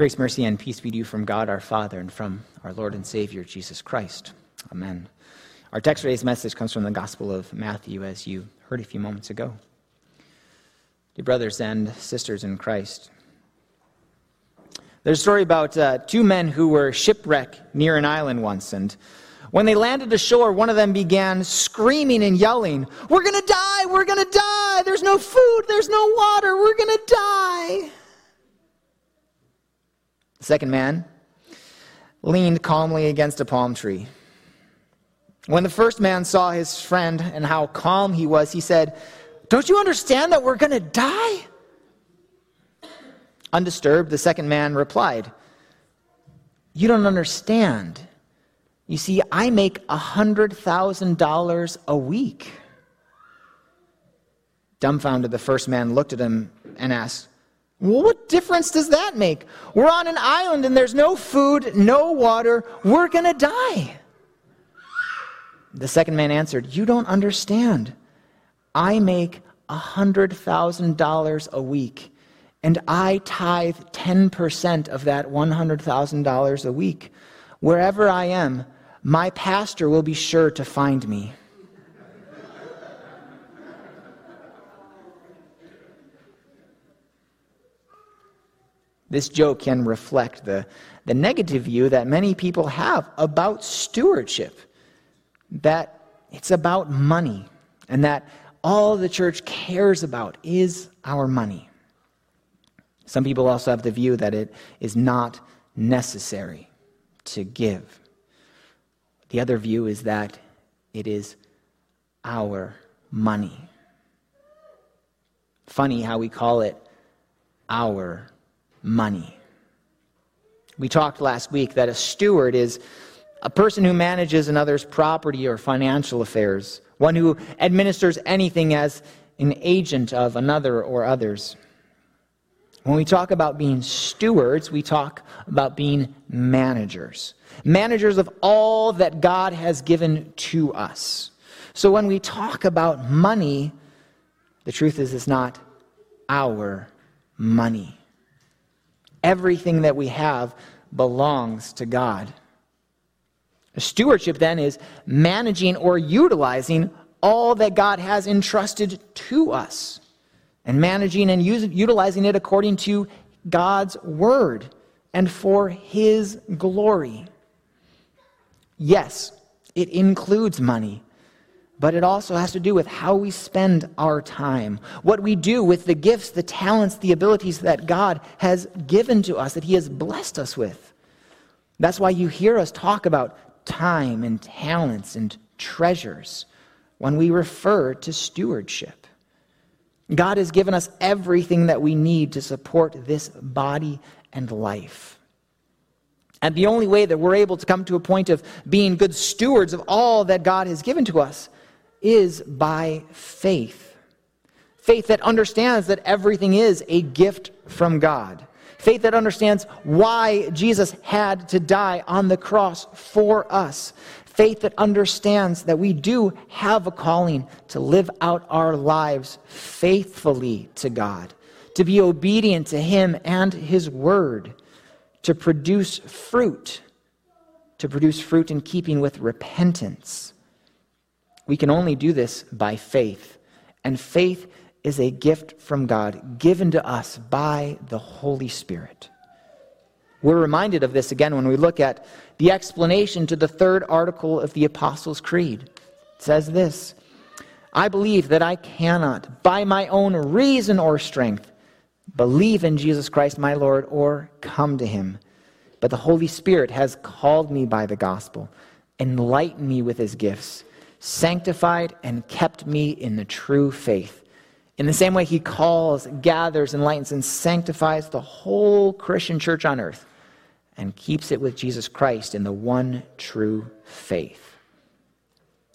Grace, mercy, and peace be to you from God our Father and from our Lord and Savior, Jesus Christ. Amen. Our text today's message comes from the Gospel of Matthew, as you heard a few moments ago. Dear brothers and sisters in Christ, there's a story about uh, two men who were shipwrecked near an island once, and when they landed ashore, one of them began screaming and yelling, We're to die! We're to die! There's no food! There's no water! We're to die! The second man leaned calmly against a palm tree. When the first man saw his friend and how calm he was, he said, Don't you understand that we're going to die? Undisturbed, the second man replied, You don't understand. You see, I make $100,000 a week. Dumbfounded, the first man looked at him and asked, well, what difference does that make? We're on an island and there's no food, no water. We're going to die. The second man answered, You don't understand. I make $100,000 a week, and I tithe 10% of that $100,000 a week. Wherever I am, my pastor will be sure to find me. This joke can reflect the, the negative view that many people have about stewardship that it's about money, and that all the church cares about is our money. Some people also have the view that it is not necessary to give. The other view is that it is our money. Funny how we call it our money. We talked last week that a steward is a person who manages another's property or financial affairs, one who administers anything as an agent of another or others. When we talk about being stewards, we talk about being managers. Managers of all that God has given to us. So when we talk about money, the truth is it's not our money. Everything that we have belongs to God. Stewardship then is managing or utilizing all that God has entrusted to us and managing and use, utilizing it according to God's word and for his glory. Yes, it includes money, but it also has to do with how we spend our time, what we do with the gifts, the talents, the abilities that God has given to us, that he has blessed us with. That's why you hear us talk about time and talents and treasures when we refer to stewardship. God has given us everything that we need to support this body and life. And the only way that we're able to come to a point of being good stewards of all that God has given to us is by faith. Faith that understands that everything is a gift from God. Faith that understands why Jesus had to die on the cross for us. Faith that understands that we do have a calling to live out our lives faithfully to God, to be obedient to Him and His Word, to produce fruit, to produce fruit in keeping with repentance. We can only do this by faith. And faith is a gift from God given to us by the Holy Spirit. We're reminded of this again when we look at the explanation to the third article of the Apostles' Creed. It says this I believe that I cannot, by my own reason or strength, believe in Jesus Christ my Lord or come to him. But the Holy Spirit has called me by the gospel, enlightened me with his gifts, sanctified and kept me in the true faith. In the same way, he calls, gathers, enlightens, and sanctifies the whole Christian church on earth and keeps it with Jesus Christ in the one true faith.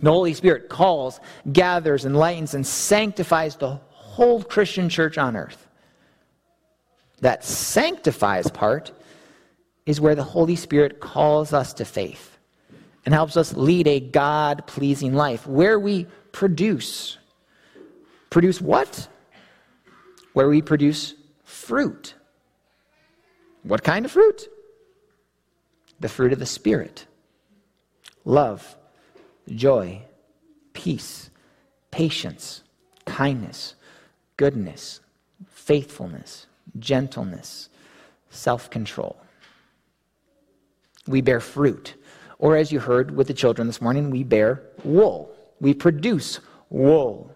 The Holy Spirit calls, gathers, enlightens, and sanctifies the whole Christian church on earth. That sanctifies part is where the Holy Spirit calls us to faith and helps us lead a God pleasing life, where we produce Produce what? Where we produce fruit. What kind of fruit? The fruit of the Spirit love, joy, peace, patience, kindness, goodness, faithfulness, gentleness, self control. We bear fruit. Or, as you heard with the children this morning, we bear wool. We produce wool.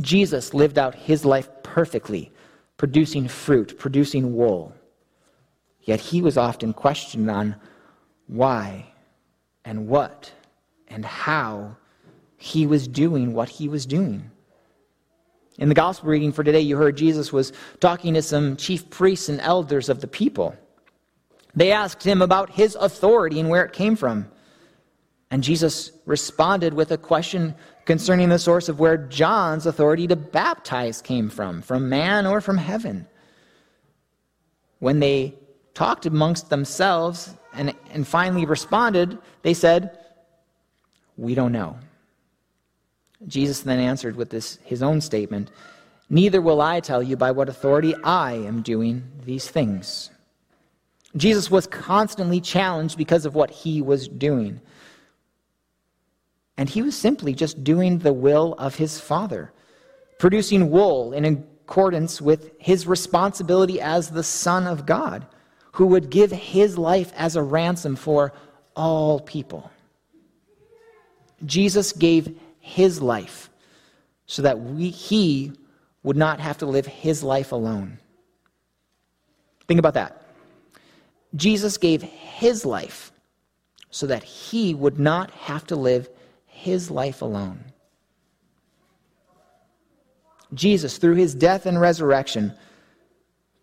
Jesus lived out his life perfectly, producing fruit, producing wool. Yet he was often questioned on why and what and how he was doing what he was doing. In the gospel reading for today, you heard Jesus was talking to some chief priests and elders of the people. They asked him about his authority and where it came from. And Jesus responded with a question concerning the source of where John's authority to baptize came from from man or from heaven. When they talked amongst themselves and, and finally responded, they said, We don't know. Jesus then answered with this his own statement, Neither will I tell you by what authority I am doing these things. Jesus was constantly challenged because of what he was doing. And he was simply just doing the will of his Father, producing wool in accordance with his responsibility as the Son of God, who would give his life as a ransom for all people. Jesus gave his life so that we, he would not have to live his life alone. Think about that. Jesus gave his life so that he would not have to live his life alone. Jesus, through his death and resurrection,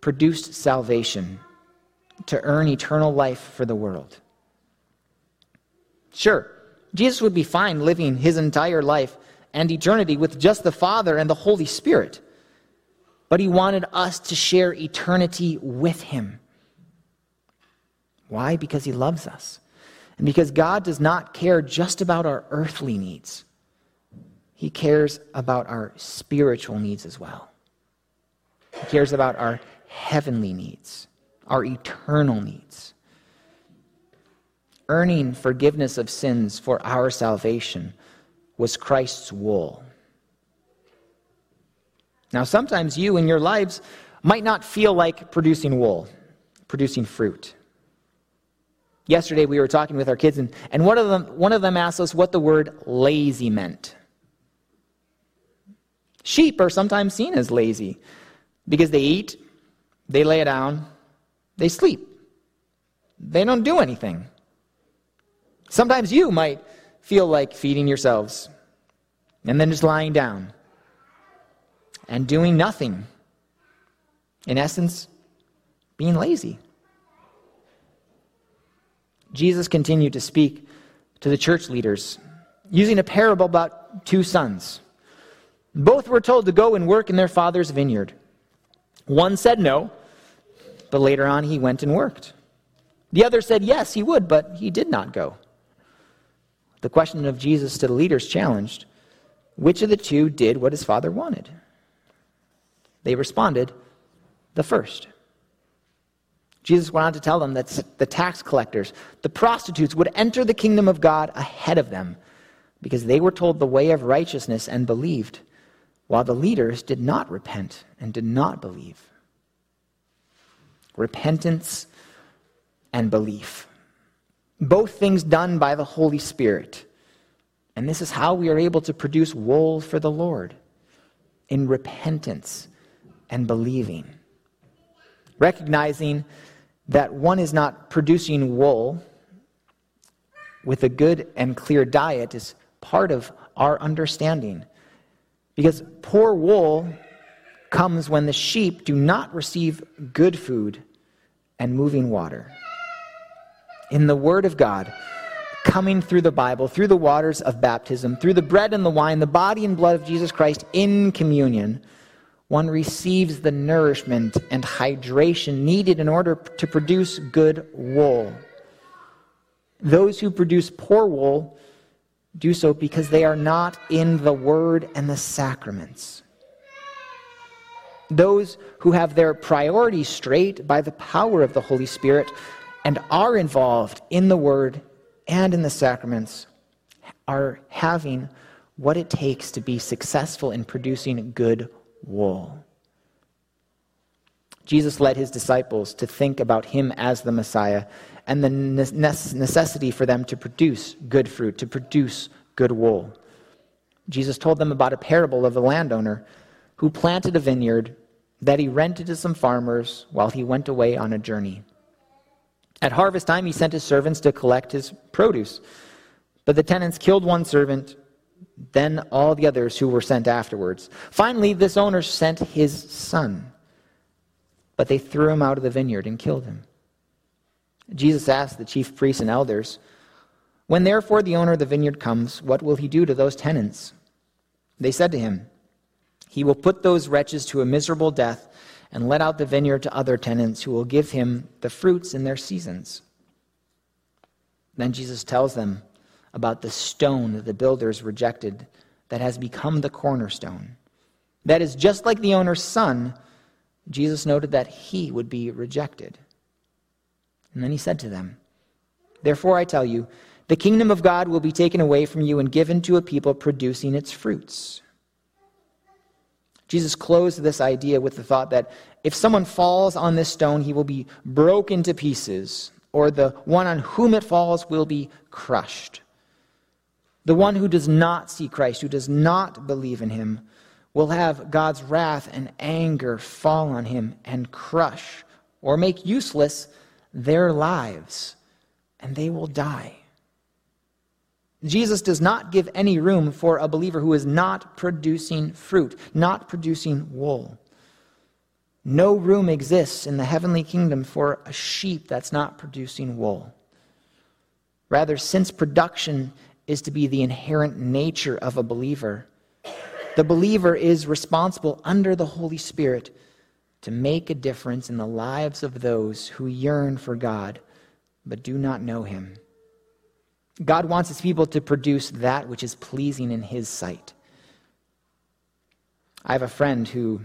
produced salvation to earn eternal life for the world. Sure, Jesus would be fine living his entire life and eternity with just the Father and the Holy Spirit, but he wanted us to share eternity with him. Why? Because he loves us. And because God does not care just about our earthly needs, he cares about our spiritual needs as well. He cares about our heavenly needs, our eternal needs. Earning forgiveness of sins for our salvation was Christ's wool. Now, sometimes you in your lives might not feel like producing wool, producing fruit. Yesterday we were talking with our kids, and, and one, of them, one of them asked us what the word lazy meant. Sheep are sometimes seen as lazy because they eat, they lay down, they sleep. They don't do anything. Sometimes you might feel like feeding yourselves and then just lying down and doing nothing. In essence, being lazy. Jesus continued to speak to the church leaders using a parable about two sons. Both were told to go and work in their father's vineyard. One said no, but later on he went and worked. The other said yes, he would, but he did not go. The question of Jesus to the leaders challenged which of the two did what his father wanted? They responded, the first. Jesus went on to tell them that the tax collectors, the prostitutes, would enter the kingdom of God ahead of them because they were told the way of righteousness and believed, while the leaders did not repent and did not believe. Repentance and belief. Both things done by the Holy Spirit. And this is how we are able to produce wool for the Lord in repentance and believing. Recognizing that one is not producing wool with a good and clear diet is part of our understanding. Because poor wool comes when the sheep do not receive good food and moving water. In the Word of God, coming through the Bible, through the waters of baptism, through the bread and the wine, the body and blood of Jesus Christ in communion, one receives the nourishment and hydration needed in order to produce good wool. Those who produce poor wool do so because they are not in the word and the sacraments. Those who have their priorities straight by the power of the Holy Spirit and are involved in the Word and in the sacraments are having what it takes to be successful in producing good wool. Jesus led his disciples to think about him as the Messiah and the necessity for them to produce good fruit, to produce good wool. Jesus told them about a parable of a landowner who planted a vineyard that he rented to some farmers while he went away on a journey. At harvest time, he sent his servants to collect his produce. But the tenants killed one servant, then all the others who were sent afterwards. Finally, this owner sent his son, but they threw him out of the vineyard and killed him. Jesus asked the chief priests and elders, When therefore the owner of the vineyard comes, what will he do to those tenants? They said to him, He will put those wretches to a miserable death and let out the vineyard to other tenants who will give him the fruits in their seasons. Then Jesus tells them about the stone that the builders rejected that has become the cornerstone. That is just like the owner's son, Jesus noted that he would be rejected. And then he said to them, Therefore I tell you, the kingdom of God will be taken away from you and given to a people producing its fruits. Jesus closed this idea with the thought that if someone falls on this stone, he will be broken to pieces, or the one on whom it falls will be crushed. The one who does not see Christ, who does not believe in him, will have God's wrath and anger fall on him and crush or make useless their lives, and they will die. Jesus does not give any room for a believer who is not producing fruit, not producing wool. No room exists in the heavenly kingdom for a sheep that's not producing wool. Rather, since production is to be the inherent nature of a believer, the believer is responsible under the Holy Spirit to make a difference in the lives of those who yearn for God but do not know Him. God wants His people to produce that which is pleasing in His sight. I have a friend who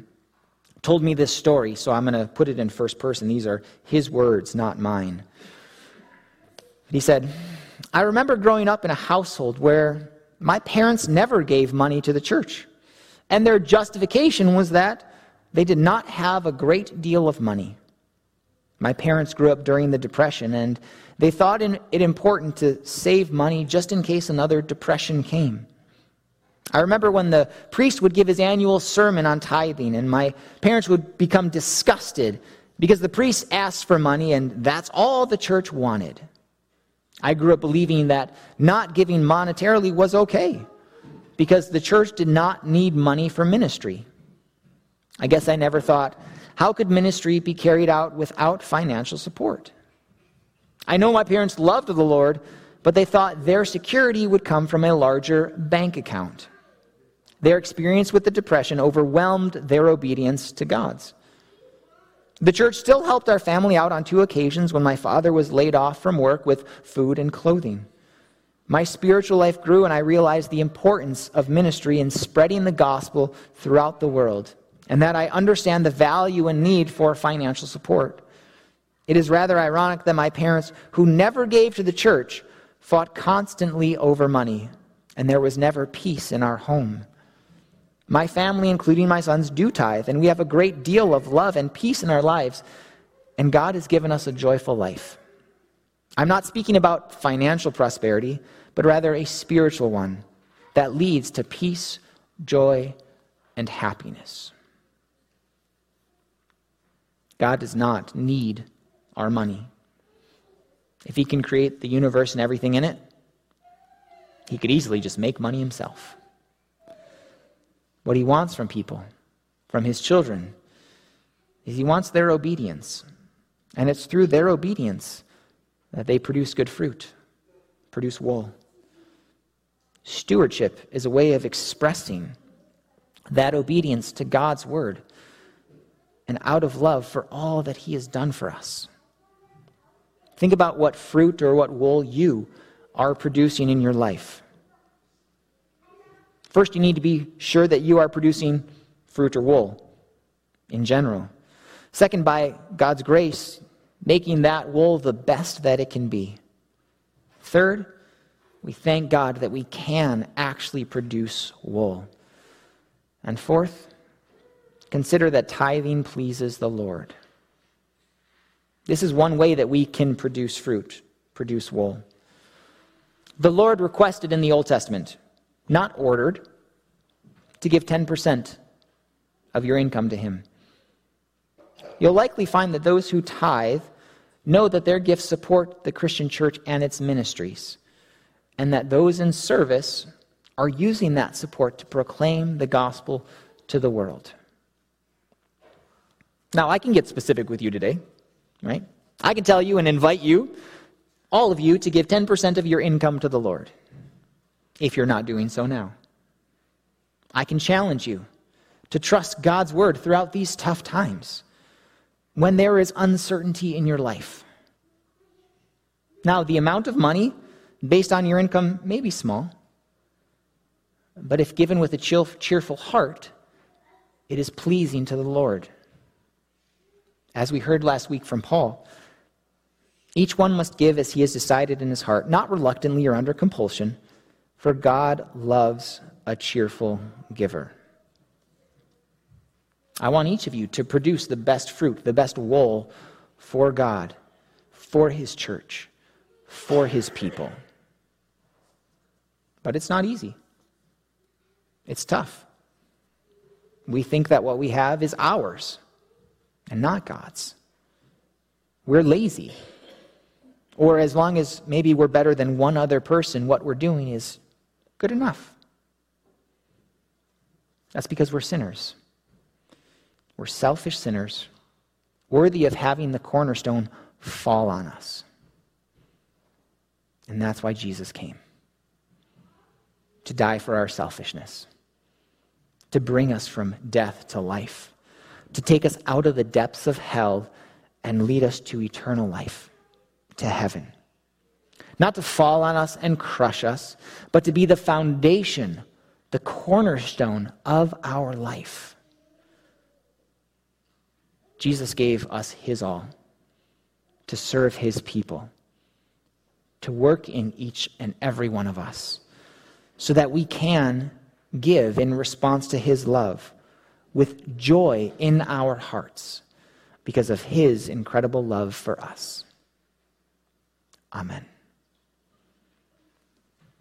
told me this story, so I'm going to put it in first person. These are his words, not mine. He said, I remember growing up in a household where my parents never gave money to the church. And their justification was that they did not have a great deal of money. My parents grew up during the Depression, and they thought it important to save money just in case another depression came. I remember when the priest would give his annual sermon on tithing, and my parents would become disgusted because the priest asked for money, and that's all the church wanted. I grew up believing that not giving monetarily was okay because the church did not need money for ministry. I guess I never thought, how could ministry be carried out without financial support? I know my parents loved the Lord, but they thought their security would come from a larger bank account. Their experience with the Depression overwhelmed their obedience to God's. The church still helped our family out on two occasions when my father was laid off from work with food and clothing. My spiritual life grew, and I realized the importance of ministry in spreading the gospel throughout the world and that I understand the value and need for financial support. It is rather ironic that my parents, who never gave to the church, fought constantly over money, and there was never peace in our home. My family, including my sons, do tithe, and we have a great deal of love and peace in our lives, and God has given us a joyful life. I'm not speaking about financial prosperity, but rather a spiritual one that leads to peace, joy, and happiness. God does not need our money. If He can create the universe and everything in it, He could easily just make money Himself. What He wants from people, from His children, is He wants their obedience. And it's through their obedience that they produce good fruit, produce wool. Stewardship is a way of expressing that obedience to God's word and out of love for all that He has done for us. Think about what fruit or what wool you are producing in your life. First, you need to be sure that you are producing fruit or wool. in general. Second, by God's grace, making that wool the best that it can be. Third, we thank God that we can actually produce wool. And fourth, consider that tithing pleases the Lord. This is one way that we can produce fruit, produce wool. The Lord requested in the Old Testament, not ordered, to give 10% of your income to Him. You'll likely find that those who tithe know that their gifts support the Christian church and its ministries, and that those in service are using that support to proclaim the gospel to the world. Now, I can get specific with you today, right? I can tell you and invite you, all of you, to give 10% of your income to the Lord, if you're not doing so now. I can challenge you to trust God's word throughout these tough times when there is uncertainty in your life. Now, the amount of money based on your income may be small, but if given with a cheerful heart, it is pleasing to the Lord. As we heard last week from Paul, each one must give as he has decided in his heart, not reluctantly or under compulsion, for God loves a cheerful giver. I want each of you to produce the best fruit, the best wool for God, for His church, for His people. But it's not easy. It's tough. We think that what we have is ours and not God's. We're lazy. Or as long as maybe we're better than one other person, what we're doing is good enough. That's because we're sinners. We're selfish sinners, worthy of having the cornerstone fall on us. And that's why Jesus came to die for our selfishness, to bring us from death to life, to take us out of the depths of hell and lead us to eternal life, to heaven. Not to fall on us and crush us, but to be the foundation, the cornerstone of our life. Jesus gave us his all to serve his people, to work in each and every one of us, so that we can give in response to his love with joy in our hearts because of his incredible love for us. Amen.